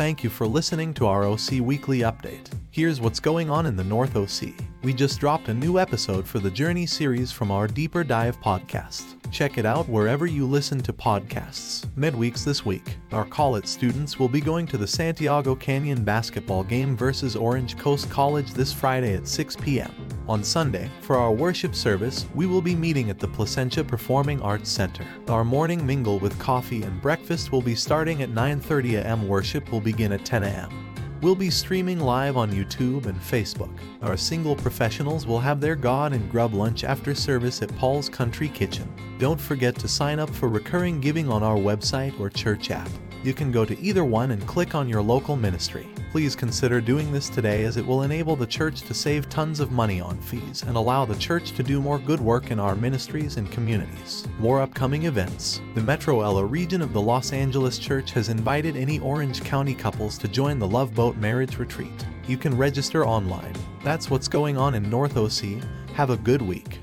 thank you for listening to our OC Weekly Update. Here's what's going on in the North OC. We just dropped a new episode for the Journey series from our Deeper Dive podcast. Check it out wherever you listen to podcasts. Midweeks this week, our college students will be going to the Santiago Canyon basketball game versus Orange Coast College this Friday at 6 p.m. On Sunday, for our worship service, we will be meeting at the Placentia Performing Arts Center. Our morning mingle with coffee and breakfast will be starting at 9:30 a.m. Worship will begin at 10 a.m. We'll be streaming live on YouTube and Facebook. Our single professionals will have their God and Grub lunch after service at Paul's Country Kitchen. Don't forget to sign up for recurring giving on our website or church app. You can go to either one and click on your local ministry. Please consider doing this today as it will enable the church to save tons of money on fees and allow the church to do more good work in our ministries and communities. More upcoming events. The Metro LA region of the Los Angeles Church has invited any Orange County couples to join the Love Boat Marriage Retreat. You can register online. That's what's going on in North OC. Have a good week.